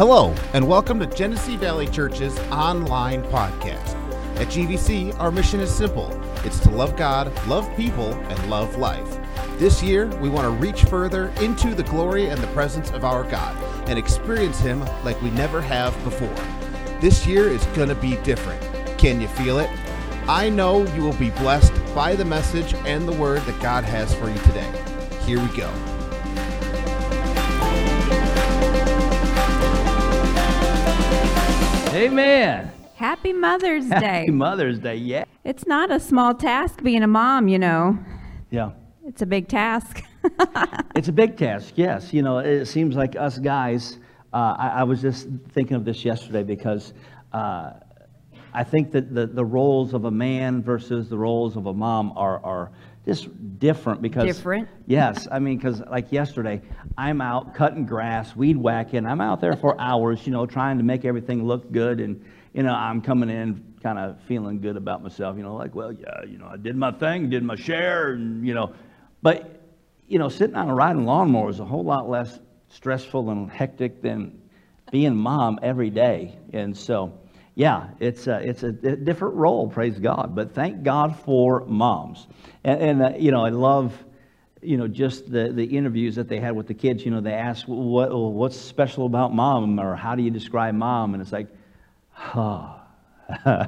Hello, and welcome to Genesee Valley Church's online podcast. At GVC, our mission is simple it's to love God, love people, and love life. This year, we want to reach further into the glory and the presence of our God and experience Him like we never have before. This year is going to be different. Can you feel it? I know you will be blessed by the message and the word that God has for you today. Here we go. Amen. Happy Mother's Day. Happy Mother's Day. Yeah. It's not a small task being a mom, you know. Yeah. It's a big task. It's a big task, yes. You know, it seems like us guys, uh, I, I was just thinking of this yesterday because uh, I think that the, the roles of a man versus the roles of a mom are, are just different because. Different? Yes. I mean, because like yesterday, I'm out cutting grass, weed whacking. I'm out there for hours, you know, trying to make everything look good. And, you know, I'm coming in kind of feeling good about myself, you know, like, well, yeah, you know, I did my thing, did my share, and, you know, but you know, sitting on a riding lawnmower is a whole lot less stressful and hectic than being mom every day. And so, yeah, it's a, it's a different role, praise God. But thank God for moms. And, and uh, you know, I love, you know, just the, the interviews that they had with the kids. You know, they ask, what, what's special about mom? Or how do you describe mom? And it's like, oh,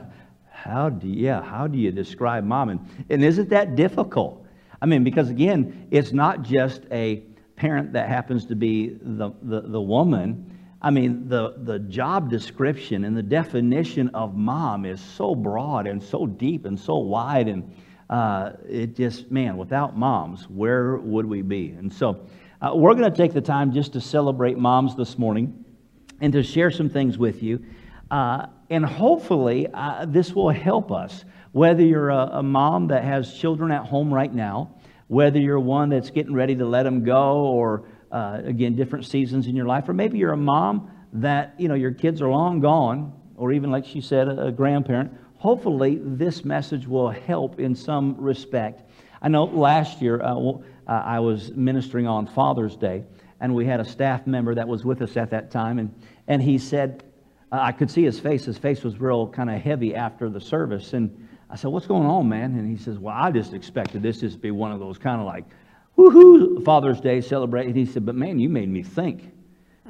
how do you, yeah, how do you describe mom? And, and isn't that difficult? I mean, because again, it's not just a parent that happens to be the, the, the woman. I mean, the, the job description and the definition of mom is so broad and so deep and so wide. And uh, it just, man, without moms, where would we be? And so uh, we're going to take the time just to celebrate moms this morning and to share some things with you. Uh, and hopefully, uh, this will help us whether you're a, a, mom that has children at home right now, whether you're one that's getting ready to let them go, or uh, again, different seasons in your life, or maybe you're a mom that, you know, your kids are long gone, or even, like she said, a, a grandparent. Hopefully, this message will help in some respect. I know last year uh, uh I was ministering on Father's Day, and we had a staff member that was with us at that time, and, and he said, I could see his face. His face was real kind of heavy after the service. And I said, What's going on, man? And he says, Well, I just expected this just to be one of those kind of like, woohoo, Father's Day celebrate. And he said, But man, you made me think.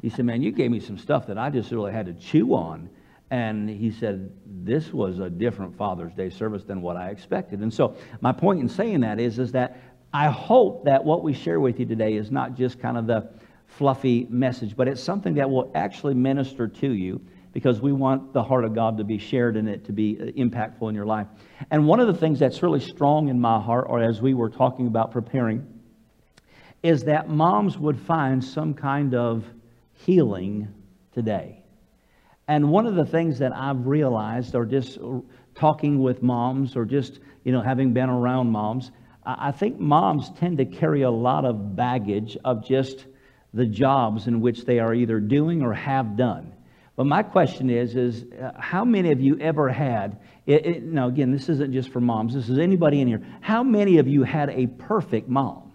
He said, Man, you gave me some stuff that I just really had to chew on. And he said, This was a different Father's Day service than what I expected. And so, my point in saying that is, is that I hope that what we share with you today is not just kind of the fluffy message, but it's something that will actually minister to you because we want the heart of God to be shared in it, to be uh, impactful in your life. And one of the things that's really strong in my heart, or as we were talking about preparing, is that moms would find some kind of healing today. And one of the things that I've realized, or just talking with moms, or just you know having been around moms, I think moms tend to carry a lot of baggage of just the jobs in which they are either doing or have done. But my question is, is uh, how many of you ever had, it, it, now again, this isn't just for moms, this is anybody in here. How many of you had a perfect mom?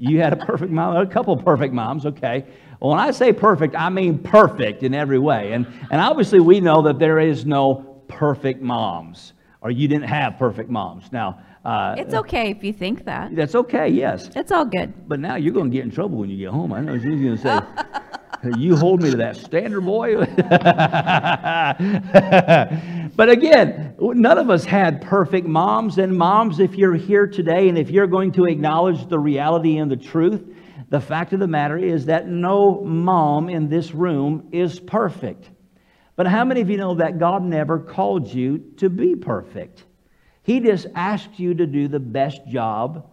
You had a perfect mom, a couple perfect moms, okay. When I say perfect, I mean perfect in every way. And, and obviously, we know that there is no perfect moms, or you didn't have perfect moms. Now, uh, it's okay if you think that. That's okay, yes. It's all good. But now you're going to get in trouble when you get home. I know she's going to say, you hold me to that standard, boy. but again, none of us had perfect moms. And moms, if you're here today and if you're going to acknowledge the reality and the truth, the fact of the matter is that no mom in this room is perfect. But how many of you know that God never called you to be perfect? He just asked you to do the best job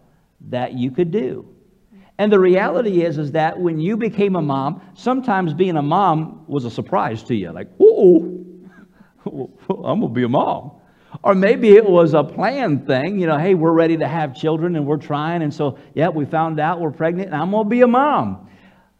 that you could do. And the reality is, is that when you became a mom, sometimes being a mom was a surprise to you. Like, oh, I'm gonna be a mom. Or maybe it was a planned thing, you know, hey, we're ready to have children and we're trying, and so yeah, we found out we're pregnant, and I'm gonna be a mom.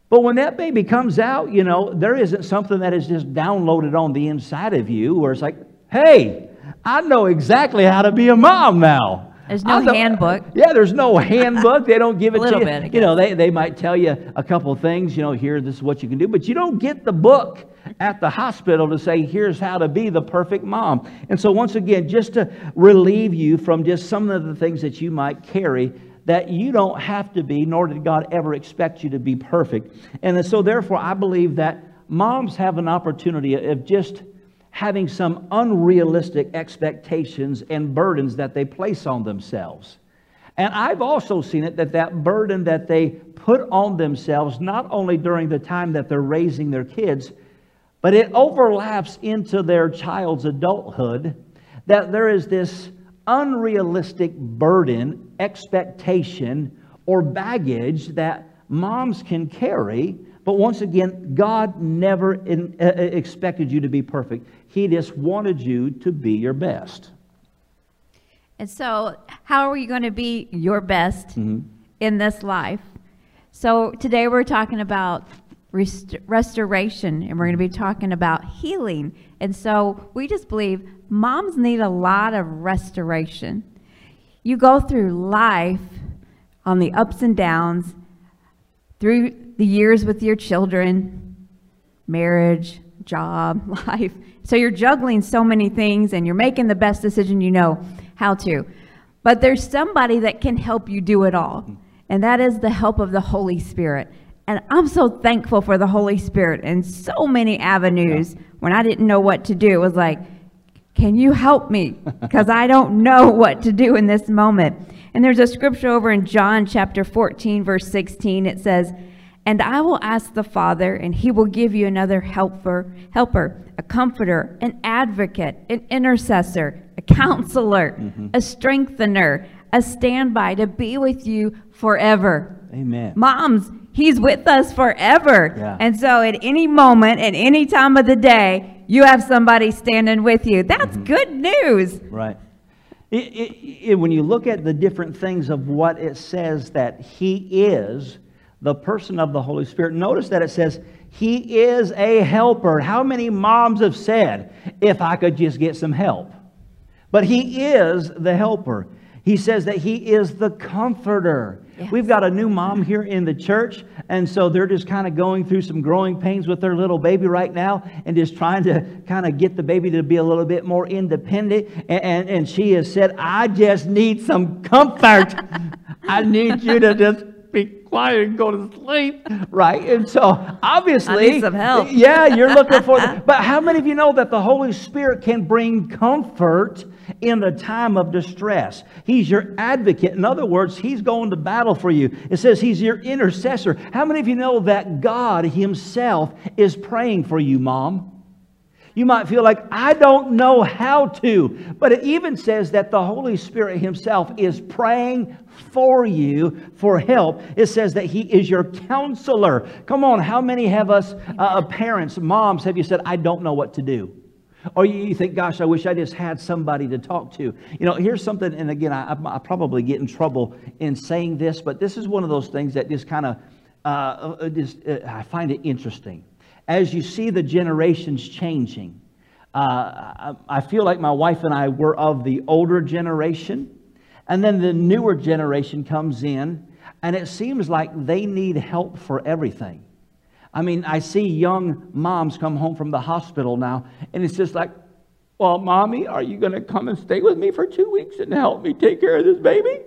But when that baby comes out, you know, there isn't something that is just downloaded on the inside of you where it's like, hey, I know exactly how to be a mom now. There's no handbook. Yeah, there's no handbook. They don't give it to you. bit, You know, they, they might tell you a couple of things, you know, here, this is what you can do, but you don't get the book at the hospital to say, here's how to be the perfect mom. And so, once again, just to relieve you from just some of the things that you might carry, that you don't have to be, nor did God ever expect you to be perfect. And so, therefore, I believe that moms have an opportunity of just having some unrealistic expectations and burdens that they place on themselves. And I've also seen it that that burden that they put on themselves, not only during the time that they're raising their kids, but it overlaps into their child's adulthood, that there is this unrealistic burden, expectation, or baggage that moms can carry. But once again, God never in, uh, expected you to be perfect. He just wanted you to be your best. And so, how are you going to be your best Mm-hmm. in this life? So, today we're talking about rest- restoration and we're going to be talking about healing. And so, we just believe moms need a lot of restoration. You go through life on the ups and downs, through the years with your children, marriage, job, life. So you're juggling so many things and you're making the best decision you know how to. But there's somebody that can help you do it all, and that is the help of the Holy Spirit. And I'm so thankful for the Holy Spirit in so many avenues. When I didn't know what to do, it was like, can you help me? Because I don't know what to do in this moment. And there's a scripture over in John chapter 14, verse 16. It says, And I will ask the Father, and he will give you another helper, helper, a comforter, an advocate, an intercessor, a counselor, mm-hmm. a strengthener, a standby to be with you forever. Amen. Moms, he's with us forever. Yeah. And so at any moment, at any time of the day, you have somebody standing with you. That's mm-hmm. good news. Right. It, it, it- when you look at the different things of what it says that He is, the person of the Holy Spirit, notice that it says He is a helper. How many moms have said, if I could just get some help? But He is the helper. He says that He is the comforter. Yes. We've got a new mom here in the church, and so they're just kind of going through some growing pains with their little baby right now and just trying to kind of get the baby to be a little bit more independent. And, and, and she has said, I just need some comfort. I need you to just be quiet and go to sleep. Right? And so obviously, I need some help. yeah, you're looking for. The, but how many of you know that the Holy Spirit can bring comfort in the time of distress? He's your advocate. In other words, He's going to battle for you. It says He's your intercessor. How many of you know that God Himself is praying for you, Mom? You might feel like, I don't know how to. But it even says that the Holy Spirit Himself is praying for you for help. It says that He is your counselor. Come on, how many have us, uh, parents, moms, have you said, I don't know what to do? Or you think, gosh, I wish I just had somebody to talk to. You know, here's something, and again, I, I probably get in trouble in saying this, but this is one of those things that just kind of, uh, uh, just, uh, I find it interesting as you see the generations changing, uh, I, feel like my wife and I were of the older generation, and then the newer generation comes in, and it seems like they need help for everything. I mean, I see young moms come home from the hospital now, and it's just like, well, mommy, are you going to come and stay with me for two weeks and help me take care of this baby?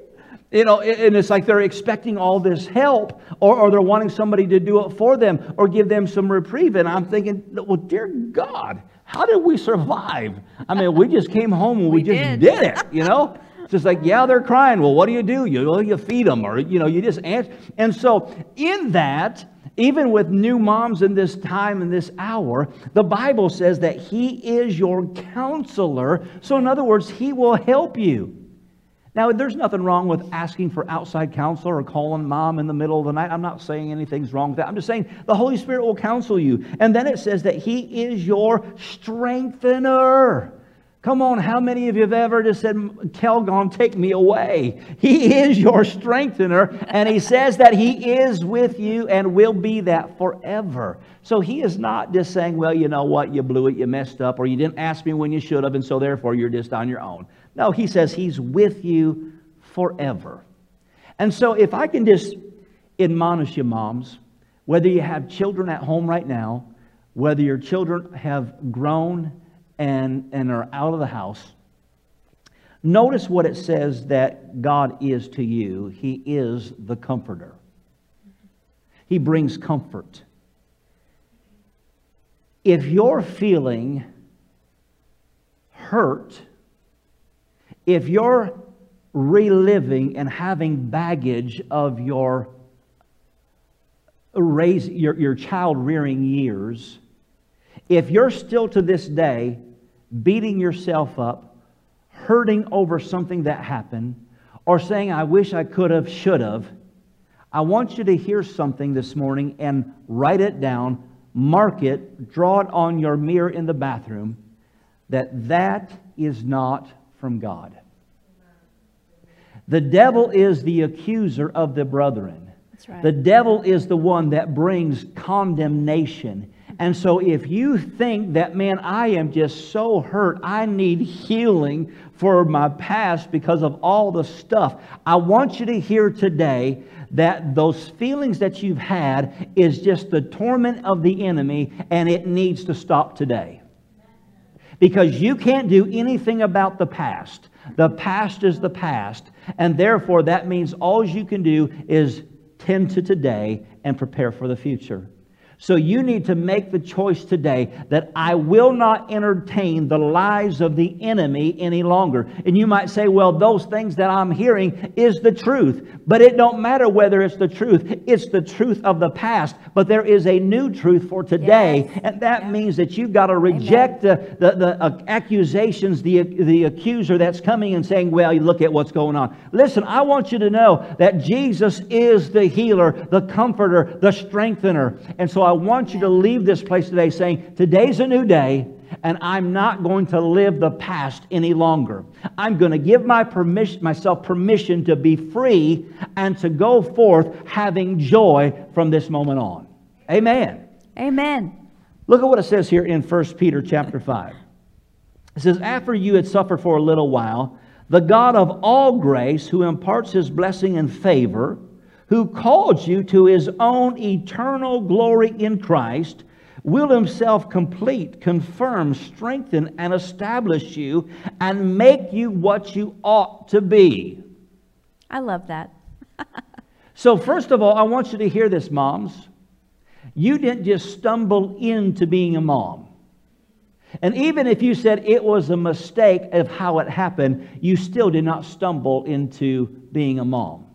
You know, and it's like they're expecting all this help, or, or they're wanting somebody to do it for them or give them some reprieve. And I'm thinking, well, dear God, how did we survive? I mean, we just came home and we, We just did. did it, you know? It's just like, yeah, they're crying. Well, what do you do? You, you feed them, or, you know, you just answer. And so, in that, even with new moms in this time and this hour, the Bible says that He is your counselor. So, in other words, He will help you. Now, there's nothing wrong with asking for outside counsel or calling mom in the middle of the night. I'm not saying anything's wrong with that. I'm just saying the Holy Spirit will counsel you. And then it says that He is your strengthener. Come on, how many of you have ever just said, Calgon, take me away? He is your strengthener, and He says that He is with you and will be that forever. So He is not just saying, well, you know what, you blew it, you messed up, or you didn't ask me when you should have, and so therefore you're just on your own. No, He says He's with you forever. And so, if I can just admonish you, moms, whether you have children at home right now, whether your children have grown and, and are out of the house, notice what it says that God is to you. He is the comforter, He brings comfort. If you're feeling hurt, if you're reliving and having baggage of your raise your, your child rearing years, if you're still to this day beating yourself up, hurting over something that happened, or saying, I wish I could have, should have, I want you to hear something this morning and write it down, mark it, draw it on your mirror in the bathroom that that is not from God. The devil is the accuser of the brethren. Right. The devil is the one that brings condemnation. And so, if you think that, man, I am just so hurt, I need healing for my past because of all the stuff, I want you to hear today that those feelings that you've had is just the torment of the enemy and it needs to stop today. Because you can't do anything about the past. The past is the past, and therefore that means all you can do is tend to today and prepare for the future. So you need to make the choice today that I will not entertain the lies of the enemy any longer. And you might say, well, those things that I'm hearing is the truth. But it don't matter whether it's the truth. It's the truth of the past. But there is a new truth for today. Yes. And that Yeah. means that you've got to reject the, the, the uh, accusations, the, the accuser that's coming and saying, well, you look at what's going on. Listen, I want you to know that Jesus is the healer, the comforter, the strengthener. And so I want you to leave this place today saying, today's a new day. And I'm not going to live the past any longer. I'm going to give my permission, myself permission to be free and to go forth having joy from this moment on. Amen. Amen. Look at what it says here in 1 Peter chapter 5. It says, After you had suffered for a little while, the God of all grace, who imparts his blessing and favor, who called you to his own eternal glory in Christ, will himself complete, confirm, strengthen, and establish you, and make you what you ought to be. I love that. So, first of all, I want you to hear this, moms. You didn't just stumble into being a mom. And even if you said it was a mistake of how it happened, you still did not stumble into being a mom.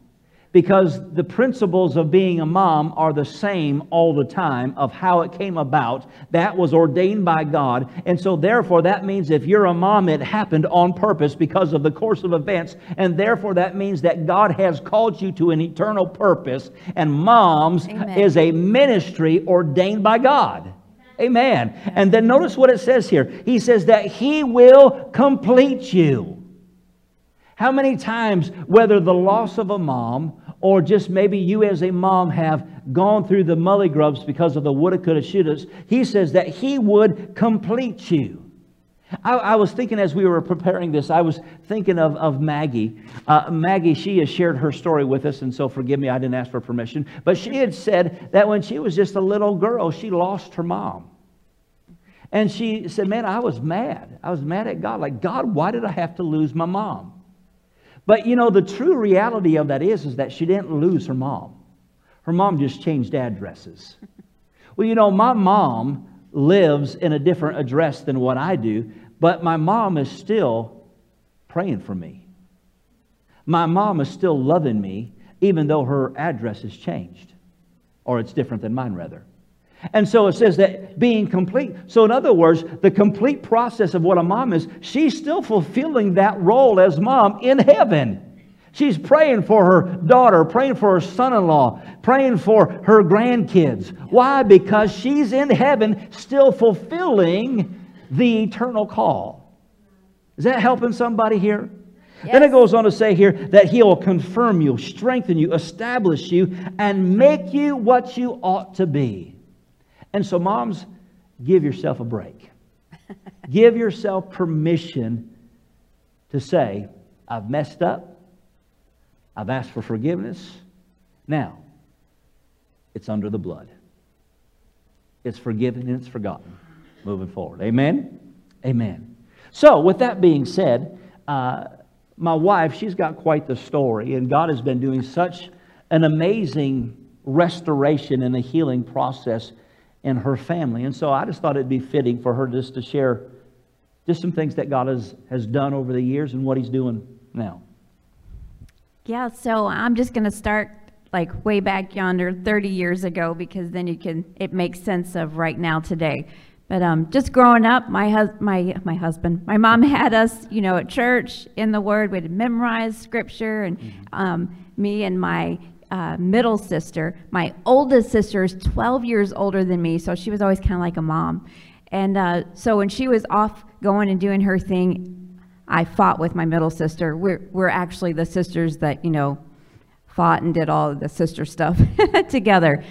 Because the principles of being a mom are the same all the time of how it came about. That was ordained by God. And so, therefore, that means if you're a mom, it happened on purpose because of the course of events. And therefore, that means that God has called you to an eternal purpose. And moms Amen. is a ministry ordained by God. Amen. And then notice what it says here. He says that He will complete you. How many times, whether the loss of a mom or just maybe you as a mom have gone through the mully grubs because of the woulda, coulda, shouldas, he says that he would complete you. I, I was thinking as we were preparing this, I was thinking of, of Maggie. Uh, Maggie, she has shared her story with us, and so forgive me, I didn't ask for permission. But she had said that when she was just a little girl, she lost her mom. And she said, Man, I was mad. I was mad at God. Like, God, why did I have to lose my mom? But you know, the true reality of that is, is that she didn't lose her mom. Her mom just changed addresses. Well, you know, my mom lives in a different address than what I do, but my mom is still praying for me. My mom is still loving me, even though her address has changed, or it's different than mine, rather. And so it says that being complete. So, in other words, the complete process of what a mom is, she's still fulfilling that role as mom in heaven. She's praying for her daughter, praying for her son in law, praying for her grandkids. Why? Because she's in heaven still fulfilling the eternal call. Is that helping somebody here? Then it goes on to say here that he will confirm you, strengthen you, establish you, and make you what you ought to be. And so, moms, give yourself a break. give yourself permission to say, I've messed up. I've asked for forgiveness. Now, it's under the blood. It's forgiven and it's forgotten moving forward. Amen? Amen. So, with that being said, uh, my wife, she's got quite the story, and God has been doing such an amazing restoration and a healing process in her family. And so I just thought it'd be fitting for her just to share just some things that God has, has done over the years and what He's doing now. Yeah, so I'm just going to start like way back yonder 30 years ago because then you can it makes sense of right now today. But um, just growing up, my hus- my my husband, my mom had us, you know, at church in the Word. We'd memorize Scripture, and mm-hmm. um, me and my uh, middle sister, my oldest sister is 12 years older than me, so she was always kind of like a mom. And uh, so when she was off going and doing her thing, I fought with my middle sister. We're we're actually the sisters that you know fought and did all the sister stuff together.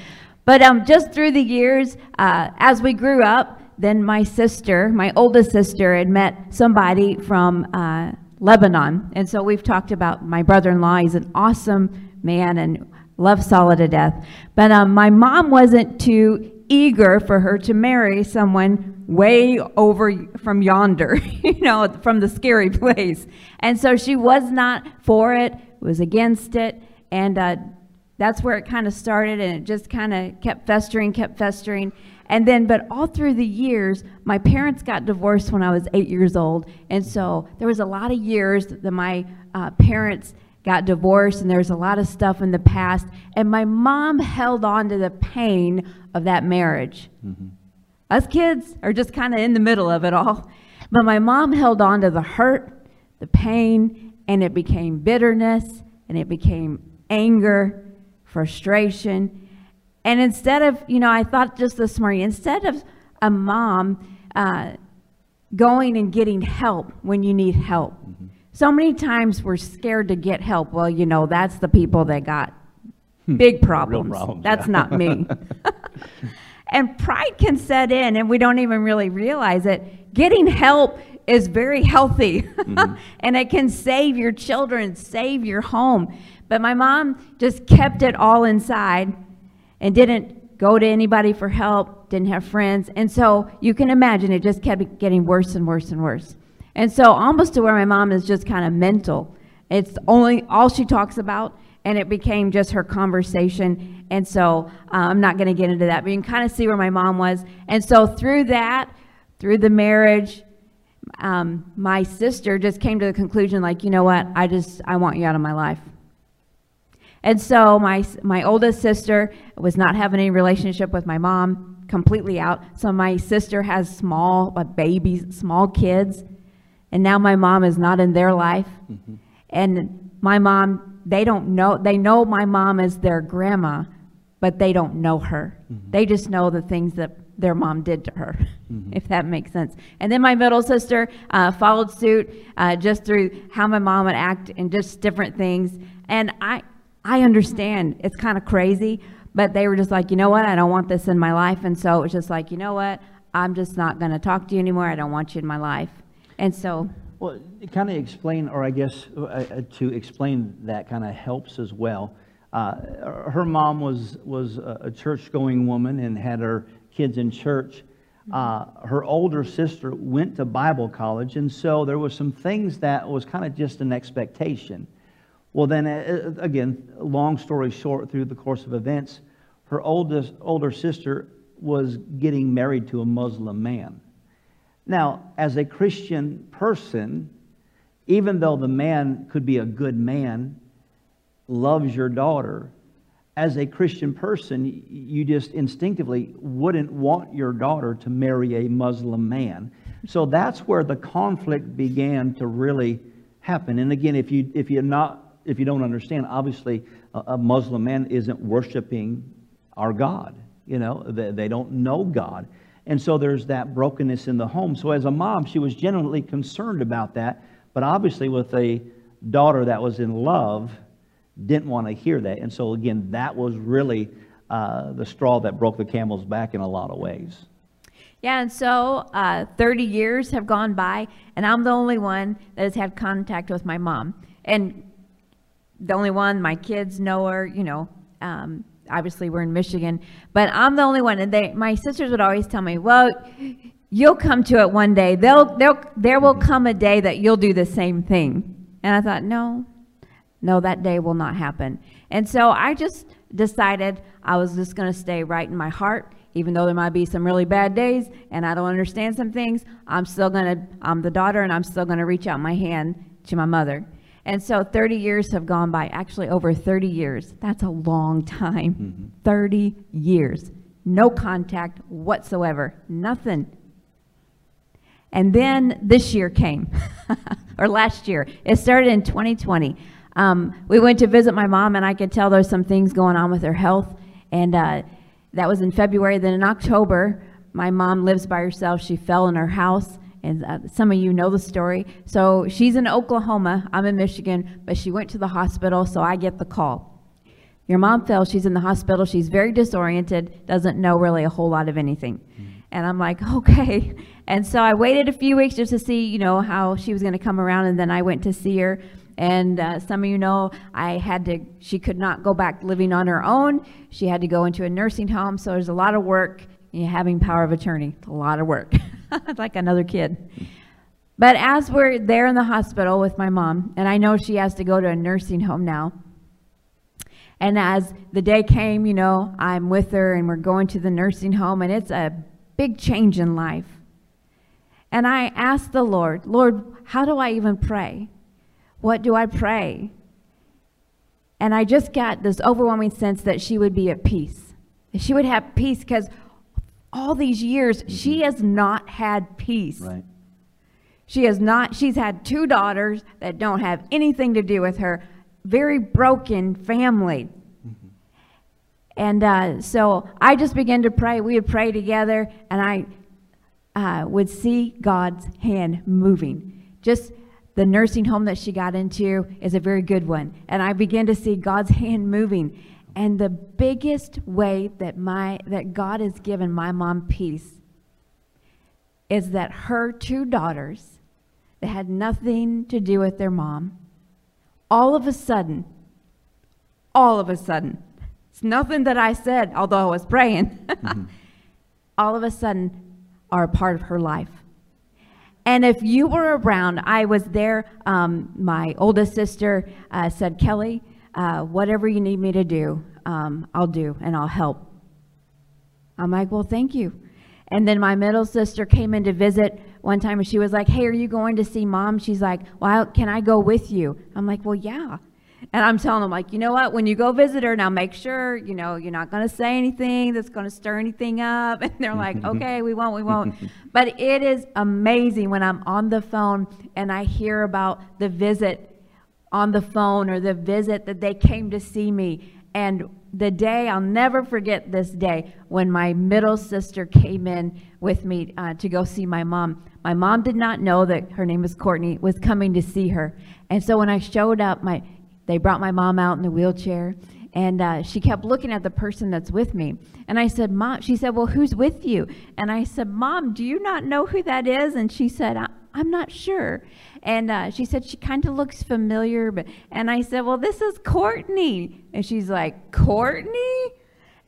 But um, just through the years, uh, as we grew up, then my sister, my oldest sister, had met somebody from uh, Lebanon. And so we've talked about my brother in law. He's an awesome man and loves Salah to death. But um, my mom wasn't too eager for her to marry someone way over from yonder, you know, from the scary place. And so she was not for it, was against it. And uh, that's where it kind of started, and it just kind of kept festering, kept festering. And then, but all through the years, my parents got divorced when I was eight years old. And so there was a lot of years that my uh, parents got divorced, and there's a lot of stuff in the past. And my mom held on to the pain of that marriage. Mm-hmm. Us kids are just kind of in the middle of it all. But my mom held on to the hurt, the pain, and it became bitterness, and it became anger, frustration. And instead of, you know, I thought just this morning, instead of a mom uh, going and getting help when you need help, mm-hmm. So many times we're scared to get help. Well, you know, that's the people that got hmm. big problems. problems that's yeah. not me. and pride can set in, and we don't even really realize it. Getting help is very healthy, mm-hmm. and it can save your children, save your home. But my mom just kept it all inside and didn't go to anybody for help, didn't have friends. And so you can imagine it just kept getting worse and worse and worse. And so almost to where my mom is just kind of mental. It's only all she talks about, and it became just her conversation. And so uh, I'm not going to get into that, but you can kind of see where my mom was. And so through that, through the marriage, um, my sister just came to the conclusion, like, you know what, I just, I want you out of my life. And so my, my oldest sister was not having any relationship with my mom, completely out. So my sister has small babies, small kids, and now my mom is not in their life. Mm-hmm. And my mom, they don't know, they know my mom is their grandma, but they don't know her. Mm-hmm. They just know the things that their mom did to her, mm-hmm. if that makes sense. And then my middle sister uh, followed suit uh, just through how my mom would act and just different things. And I, I understand it's kind of crazy, but they were just like, you know what? I don't want this in my life. And so it was just like, you know what? I'm just not going to talk to you anymore. I don't want you in my life. And so. Well, kind of explain, or I guess uh, uh, to explain that kind of helps as well. Uh, her mom was, was a church going woman and had her kids in church. Uh, her older sister went to Bible college, and so there was some things that was kind of just an expectation. Well, then, uh, uh, again, long story short, through the course of events, her oldest, older sister was getting married to a Muslim man. Now, as a Christian person, even though the man could be a good man, loves your daughter, as a Christian person, you just instinctively wouldn't want your daughter to marry a Muslim man. So that's where the conflict began to really happen. And again, if you if you're not if you don't understand, obviously a, a Muslim man isn't worshiping our God. You know, they, they don't know God. And so there's that brokenness in the home. So as a mom, she was genuinely concerned about that. But obviously, with a daughter that was in love, didn't want to hear that. And so, again, that was really uh, the straw that broke the camel's back in a lot of ways. Yeah, and so uh, 30 years have gone by, and I'm the only one that has had contact with my mom. And the only one. My kids know her, you know. Um, obviously, we're in Michigan, but I'm the only one. And they, my sisters would always tell me, well, you'll come to it one day. They'll, they'll, there will come a day that you'll do the same thing. And I thought, no, no, that day will not happen. And so I just decided I was just going to stay right in my heart, even though there might be some really bad days and I don't understand some things. I'm still going to, I'm the daughter and I'm still going to reach out my hand to my mother. And so 30 years have gone by, actually over 30 years. That's a long time. Mm-hmm. 30 years. No contact whatsoever. Nothing. And then this year came, or last year. It started in 2020. Um, we went to visit my mom, and I could tell there's some things going on with her health. And uh, that was in February. Then in October, my mom lives by herself. She fell in her house, and uh, some of you know the story. So she's in Oklahoma. I'm in Michigan, but she went to the hospital, so I get the call. Your mom fell. She's in the hospital. She's very disoriented, doesn't know really a whole lot of anything. Mm. And I'm like, okay. And so I waited a few weeks just to see, you know, how she was going to come around. And then I went to see her. And uh, some of you know, I had to, she could not go back living on her own. She had to go into a nursing home. So there's a lot of work you having power of attorney. A lot of work. like another kid. But as we're there in the hospital with my mom, and I know she has to go to a nursing home now. And as the day came, you know, I'm with her and we're going to the nursing home, and it's a big change in life. And I asked the Lord, Lord, how do I even pray? What do I pray? And I just got this overwhelming sense that she would be at peace. She would have peace because all these years she has not had peace. Right. She has not, she's had two daughters that don't have anything to do with her, very broken family. Mm-hmm. And uh, so I just began to pray. We would pray together, and I uh, would see God's hand moving. Just the nursing home that she got into is a very good one. And I began to see God's hand moving. And the biggest way that my that God has given my mom peace is that her two daughters that had nothing to do with their mom, all of a sudden, all of a sudden, it's nothing that I said, although I was praying, mm-hmm. all of a sudden are a part of her life. And if you were around, I was there. Um, my oldest sister uh, said, Kelly, uh, whatever you need me to do, um, I'll do and I'll help. I'm like, well, thank you. And then my middle sister came in to visit one time and she was like, hey, are you going to see mom? She's like, well, can I go with you? I'm like, well, yeah. And I'm telling them, like, you know what? When you go visit her, now make sure, you know, you're not going to say anything that's going to stir anything up. And they're like, okay, we won't, we won't. but it is amazing when I'm on the phone and I hear about the visit on the phone or the visit that they came to see me. And the day, I'll never forget this day when my middle sister came in with me uh, to go see my mom. My mom did not know that her name was Courtney, was coming to see her. And so when I showed up, my they brought my mom out in the wheelchair, and uh, she kept looking at the person that's with me. And I said, Mom, she said, Well, who's with you? And I said, Mom, do you not know who that is? And she said, I'm not sure. And uh, she said, She kind of looks familiar. But, and I said, Well, this is Courtney. And she's like, Courtney?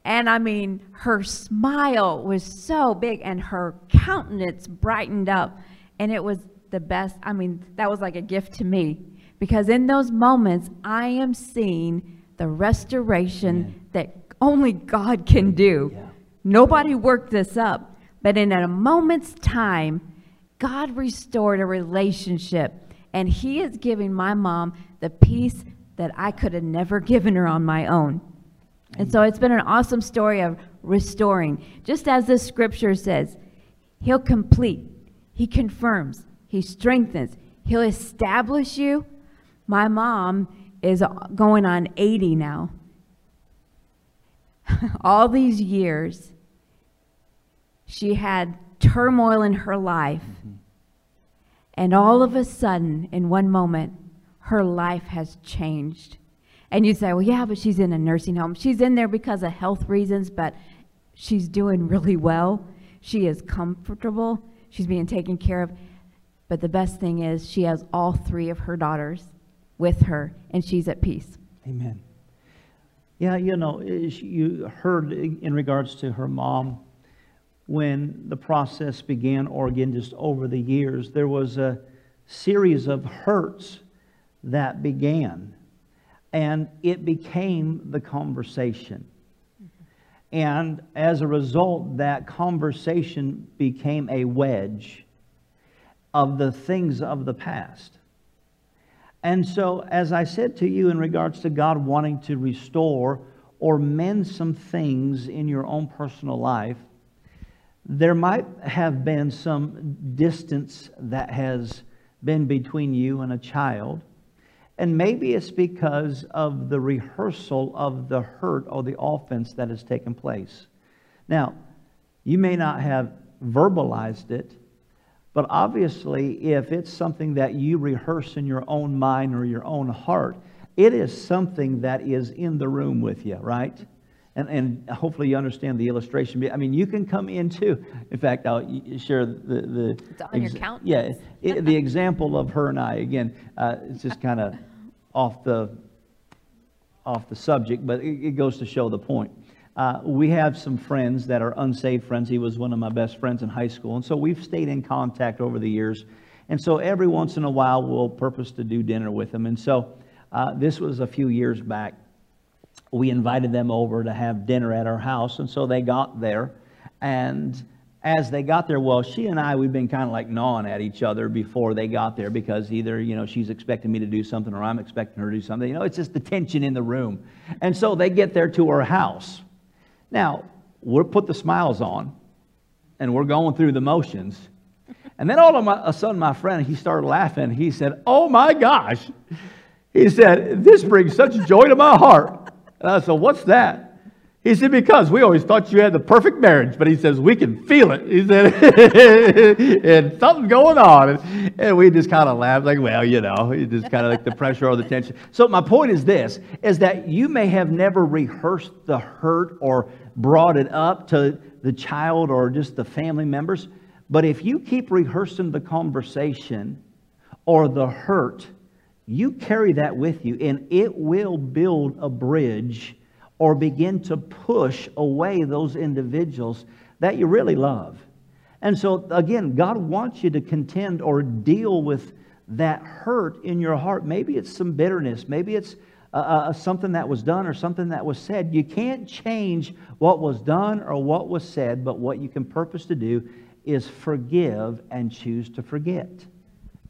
And I mean, her smile was so big and her countenance brightened up. And it was the best. I mean, that was like a gift to me because in those moments, I am seeing the restoration that only God can do. Yeah. Nobody worked this up. But in a moment's time, God restored a relationship. And He is giving my mom the peace that I could have never given her on my own. And so it's been an awesome story of restoring. Just as the scripture says, He'll complete, He confirms, He strengthens, He'll establish you my mom is going on 80 now. All these years, she had turmoil in her life. Mm-hmm. And all of a sudden, in one moment, her life has changed. And you say, well, yeah, but she's in a nursing home. She's in there because of health reasons, but she's doing really well. She is comfortable. She's being taken care of. But the best thing is, she has all three of her daughters with her, and she's at peace. Amen. Yeah, you know, you heard in regards to her mom when the process began, or again, just over the years, there was a series of hurts that began, and it became the conversation. And as a result, that conversation became a wedge of the things of the past. And so, as I said to you in regards to God wanting to restore or mend some things in your own personal life, there might have been some distance that has been between you and a child. And maybe it's because of the rehearsal of the hurt or the offense that has taken place. Now, you may not have verbalized it, but obviously, if it's something that you rehearse in your own mind or your own heart, it is something that is in the room with you, right? And, and hopefully you understand the illustration. I mean, you can come into, in fact, I'll share the. the it's on your count. Yeah, it, the example of her and I, again, uh, it's just kind of off the, off the subject, but it, it goes to show the point. Uh, we have some friends that are unsaved friends. He was one of my best friends in high school. And so we've stayed in contact over the years. And so every once in a while, we'll purpose to do dinner with him. And so uh, this was a few years back. We invited them over to have dinner at our house. And so they got there. And as they got there, well, she and I, we've been kind of like gnawing at each other before they got there because either, you know, she's expecting me to do something or I'm expecting her to do something. You know, it's just the tension in the room. And so they get there to her house. Now, we're put the smiles on and we're going through the motions. And then all of my, a sudden, my friend, he started laughing. He said, Oh my gosh. He said, This brings such joy to my heart. And I said, What's that? He said, Because we always thought you had the perfect marriage, but he says, We can feel it. He said, And something's going on. And, and we just kind of laughed, like, Well, you know, just kind of like the pressure or the tension. So, my point is this is that you may have never rehearsed the hurt or brought it up to the child or just the family members, but if you keep rehearsing the conversation or the hurt, you carry that with you, and it will build a bridge or begin to push away those individuals that you really love. And so, again, God wants you to contend or deal with that hurt in your heart. Maybe it's some bitterness. Maybe it's uh, uh, something that was done or something that was said. You can't change what was done or what was said, but what you can purpose to do is forgive and choose to forget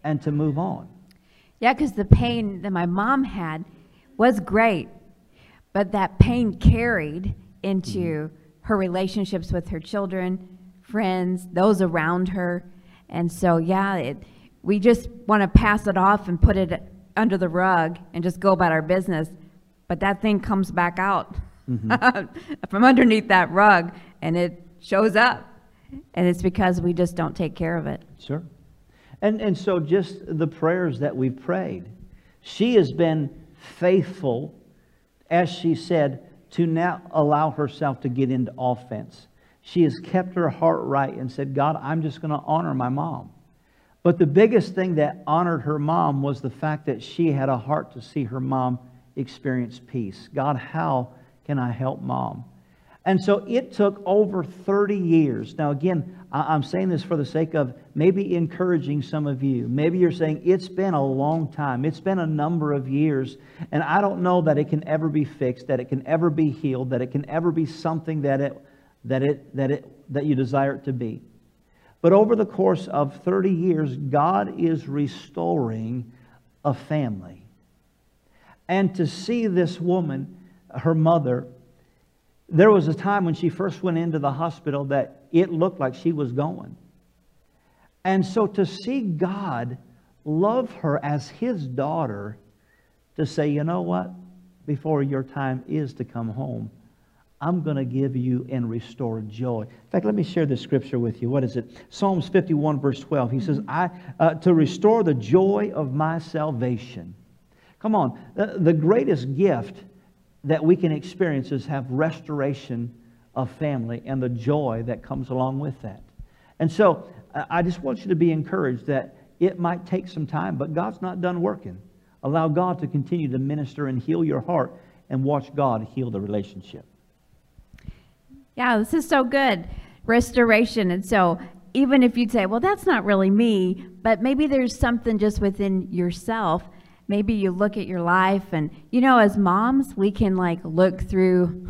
and to move on. Yeah, because the pain that my mom had was great. But that pain carried into mm-hmm. her relationships with her children, friends, those around her. And so, yeah, it, we just want to pass it off and put it under the rug and just go about our business. But that thing comes back out mm-hmm. from underneath that rug and it shows up. And it's because we just don't take care of it. Sure. And, and so, just the prayers that we've prayed, she has been faithful as she said, to now allow herself to get into offense. She has kept her heart right and said, God, I'm just going to honor my mom. But the biggest thing that honored her mom was the fact that she had a heart to see her mom experience peace. God, how can I help mom? And so it took over 30 years. Now, again, I'm saying this for the sake of maybe encouraging some of you. Maybe you're saying, it's been a long time, it's been a number of years, and I don't know that it can ever be fixed, that it can ever be healed, that it can ever be something that, it, that, it, that, it, that you desire it to be. But over the course of 30 years, God is restoring a family. And to see this woman, her mother, there was a time when she first went into the hospital that it looked like she was going. And so to see God love her as his daughter, to say, you know what? Before your time is to come home, I'm going to give you and restore joy. In fact, let me share this scripture with you. What is it? Psalms 51, verse 12. He says, I, uh, To restore the joy of my salvation. Come on. The, the greatest gift that we can experience is have restoration of family and the joy that comes along with that. And so I just want you to be encouraged that it might take some time, but God's not done working. Allow God to continue to minister and heal your heart and watch God heal the relationship. Yeah, this is so good. Restoration. And so, even if you'd say, well, that's not really me, but maybe there's something just within yourself. Maybe you look at your life, and you know, as moms, we can like look through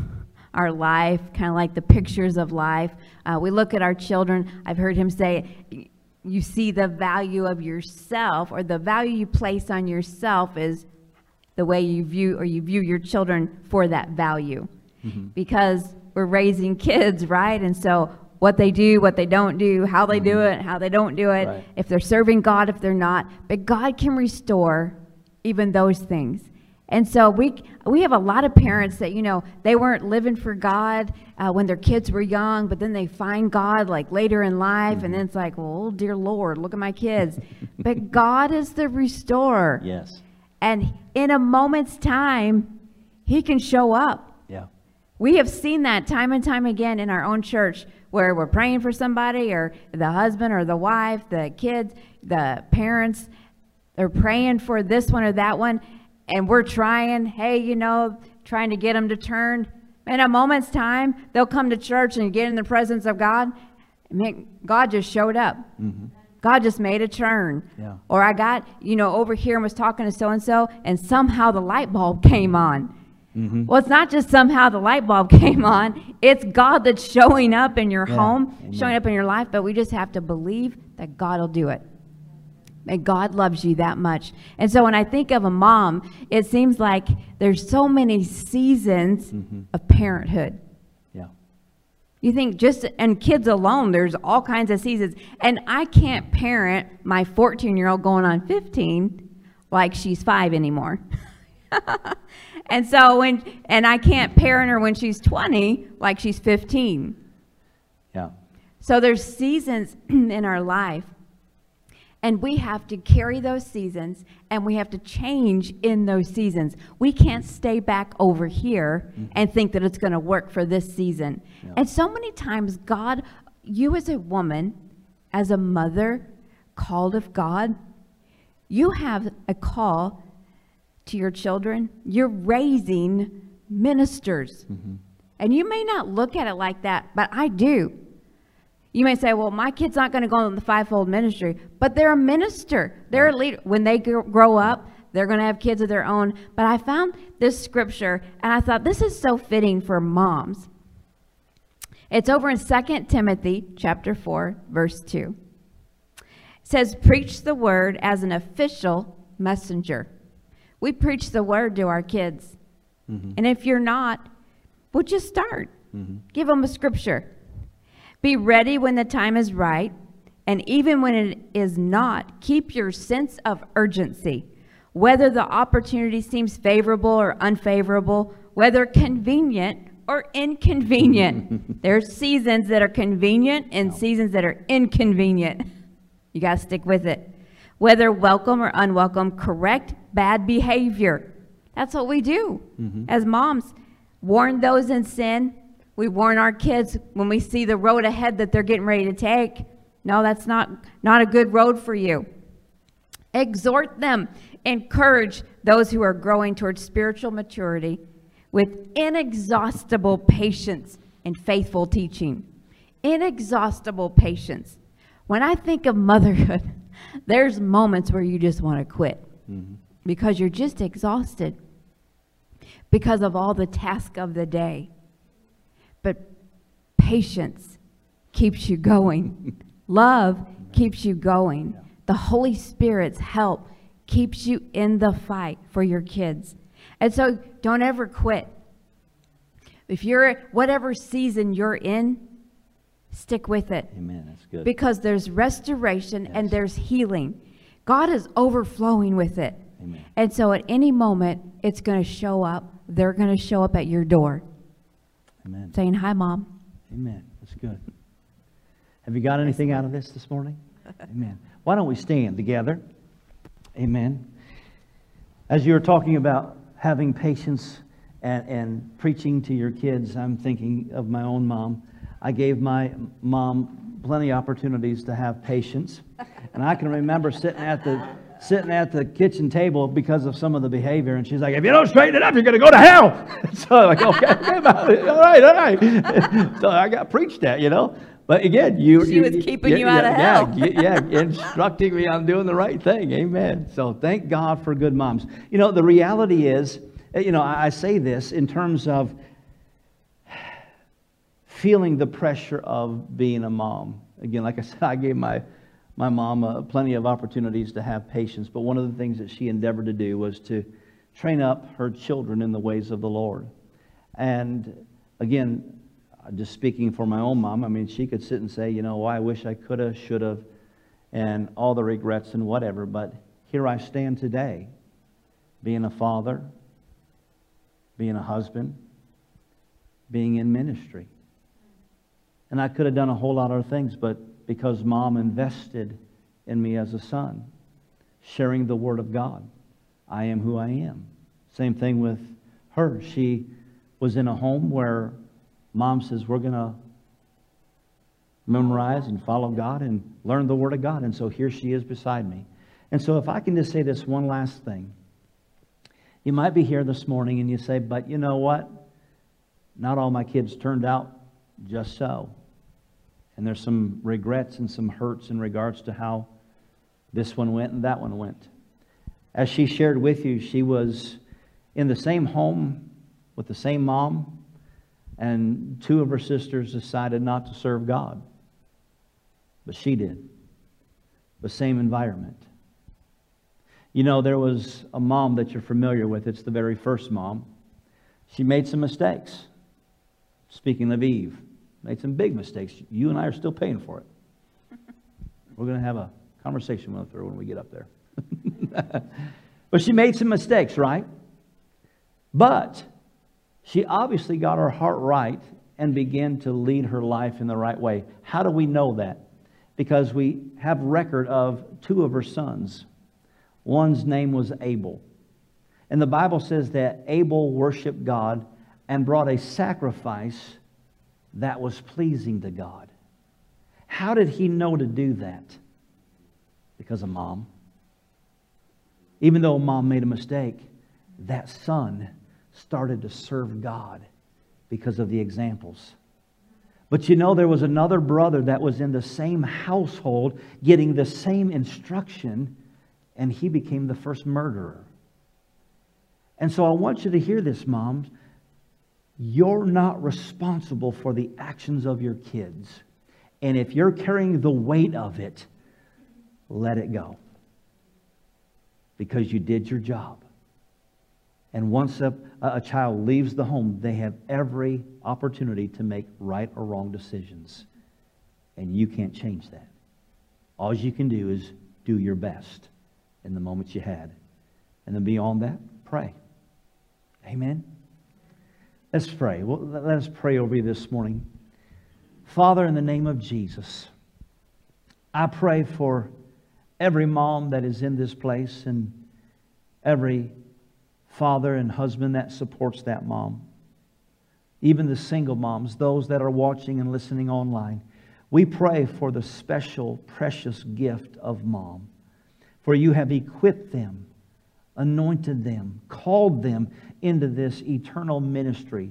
our life, kind of like the pictures of life. Uh, we look at our children. I've heard him say, you see the value of yourself, or the value you place on yourself is the way you view or you view your children for that value. Mm-hmm. Because we're raising kids, right? And so what they do, what they don't do, how they do mm-hmm. it, how they don't do it, right. if they're serving God, if they're not. But God can restore even those things. And so we we have a lot of parents that you know they weren't living for God uh, when their kids were young, but then they find God like later in life, mm-hmm. and then it's like, well, dear Lord, look at my kids. but God is the restorer. Yes. And in a moment's time, He can show up. Yeah. We have seen that time and time again in our own church where we're praying for somebody or the husband or the wife, the kids, the parents, they're praying for this one or that one, and we're trying, hey, you know, trying to get them to turn. In a moment's time, they'll come to church and get in the presence of God. God just showed up. Mm-hmm. God just made a turn. Yeah. Or I got, you know, over here and was talking to so and so, and somehow the light bulb came on. Mm-hmm. Well, it's not just somehow the light bulb came on, it's God that's showing up in your yeah. home, Amen. showing up in your life, but we just have to believe that God will do it. And God loves you that much. And so when I think of a mom, it seems like there's so many seasons mm-hmm. of parenthood. Yeah. You think just, and kids alone, there's all kinds of seasons. And I can't parent my 14 year old going on 15 like she's five anymore. and so when, and I can't parent her when she's 20 like she's 15. Yeah. So there's seasons in our life and we have to carry those seasons and we have to change in those seasons. We can't stay back over here mm-hmm. and think that it's going to work for this season. Yeah. And so many times, God, you as a woman, as a mother called of God, you have a call to your children. You're raising ministers. Mm-hmm. And you may not look at it like that, but I do. You may say, well, my kid's not going to go in the fivefold ministry, but they're a minister. They're a leader. When they grow up, they're going to have kids of their own. But I found this scripture, and I thought this is so fitting for moms. It's over in 2 Timothy chapter 4, verse 2. It says, Preach the word as an official messenger. We preach the word to our kids. Mm-hmm. And if you're not, well, just start. Mm-hmm. Give them a scripture. Be ready when the time is right, and even when it is not, keep your sense of urgency. Whether the opportunity seems favorable or unfavorable, whether convenient or inconvenient. There's seasons that are convenient and seasons that are inconvenient. You got to stick with it. Whether welcome or unwelcome, correct bad behavior. That's what we do mm-hmm. as moms. Warn those in sin, we warn our kids when we see the road ahead that they're getting ready to take. No, that's not, not a good road for you. Exhort them, encourage those who are growing towards spiritual maturity with inexhaustible patience and faithful teaching. Inexhaustible patience. When I think of motherhood, there's moments where you just want to quit mm-hmm. because you're just exhausted because of all the task of the day. But patience keeps you going. Love keeps you going. The Holy Spirit's help keeps you in the fight for your kids. And so don't ever quit. If you're whatever season you're in, stick with it. Amen. That's good. Because there's restoration yes. and there's healing. God is overflowing with it. Amen. And so at any moment, it's going to show up. They're going to show up at your door. Amen. Saying, Hi, Mom. Amen. That's good. Have you got anything out of this this morning? Amen. Why don't we stand together? Amen. As you were talking about having patience and, and preaching to your kids, I'm thinking of my own mom. I gave my mom plenty of opportunities to have patience. And I can remember sitting at the sitting at the kitchen table because of some of the behavior, and she's like, "If you don't straighten it up, you're going to go to hell." so I'm like, "Okay, okay, all right, all right." so I got preached at, you know. But again, you She you- was keeping you out of yeah, hell. Yeah, yeah, instructing me on doing the right thing. Amen. So thank God for good moms. You know, the reality is, eh, you know, I I say this in terms of feeling the pressure of being a mom. Again, like I said, I gave my, my mom uh, plenty of opportunities to have patience, but one of the things that she endeavored to do was to train up her children in the ways of the Lord. And again, just speaking for my own mom, I mean, she could sit and say, you know, well, I wish I could have, should have, and all the regrets and whatever, but here I stand today, being a father, being a husband, being in ministry. And I could have done a whole lot of things, but because mom invested in me as a son, sharing the word of God, I am who I am. Same thing with her. She was in a home where mom says, We're going to memorize and follow God and learn the word of God. And so here she is beside me. And so if I can just say this one last thing. You might be here this morning and you say, But you know what? Not all my kids turned out just so. And there's some regrets and some hurts in regards to how this one went and that one went. As she shared with you, she was in the same home with the same mom, and two of her sisters decided not to serve God. But she did. The same environment. You know, there was a mom that you're familiar with. It's the very first mom. She made some mistakes. Speaking of Eve, made some big mistakes. You and I are still paying for it. We're going to have a conversation with her when we get up there. but she made some mistakes, right? But she obviously got her heart right and began to lead her life in the right way. How do we know that? Because we have record of two of her sons. One's name was Abel. And the Bible says that Abel worshiped God and brought a sacrifice that was pleasing to God. How did he know to do that? Because of mom. Even though mom made a mistake, that son started to serve God because of the examples. But you know, there was another brother that was in the same household getting the same instruction, and he became the first murderer. And so I want you to hear this, moms. You're not responsible for the actions of your kids. And if you're carrying the weight of it, let it go. Because you did your job. And once a, a child leaves the home, they have every opportunity to make right or wrong decisions. And you can't change that. All you can do is do your best in the moments you had. And then beyond that, pray. Amen. Let's pray. Well, let us pray over you this morning. Father, in the name of Jesus, I pray for every mom that is in this place and every father and husband that supports that mom. Even the single moms, those that are watching and listening online. We pray for the special, precious gift of mom. For you have equipped them, anointed them, called them into this eternal ministry.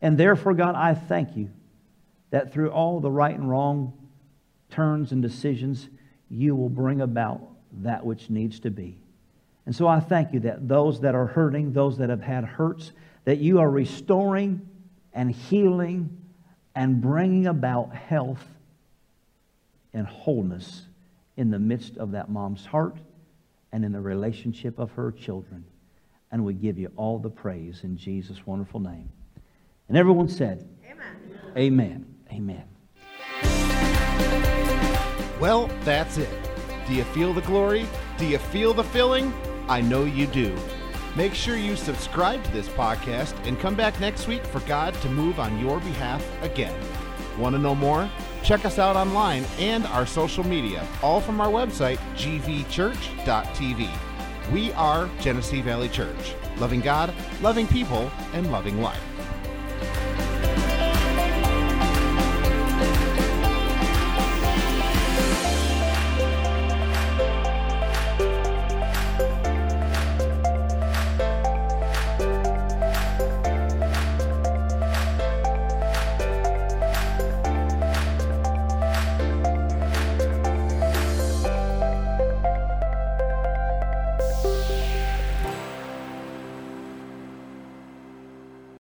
And therefore, God, I thank you that through all the right and wrong turns and decisions, you will bring about that which needs to be. And so I thank you that those that are hurting, those that have had hurts, that you are restoring and healing and bringing about health and wholeness in the midst of that mom's heart and in the relationship of her children. And we give you all the praise in Jesus' wonderful name. And everyone said, Amen. Amen. Amen. Well, that's it. Do you feel the glory? Do you feel the filling? I know you do. Make sure you subscribe to this podcast and come back next week for God to move on your behalf again. Want to know more? Check us out online and our social media, all from our website, gvchurch.tv. We are Genesee Valley Church, loving God, loving people, and loving life.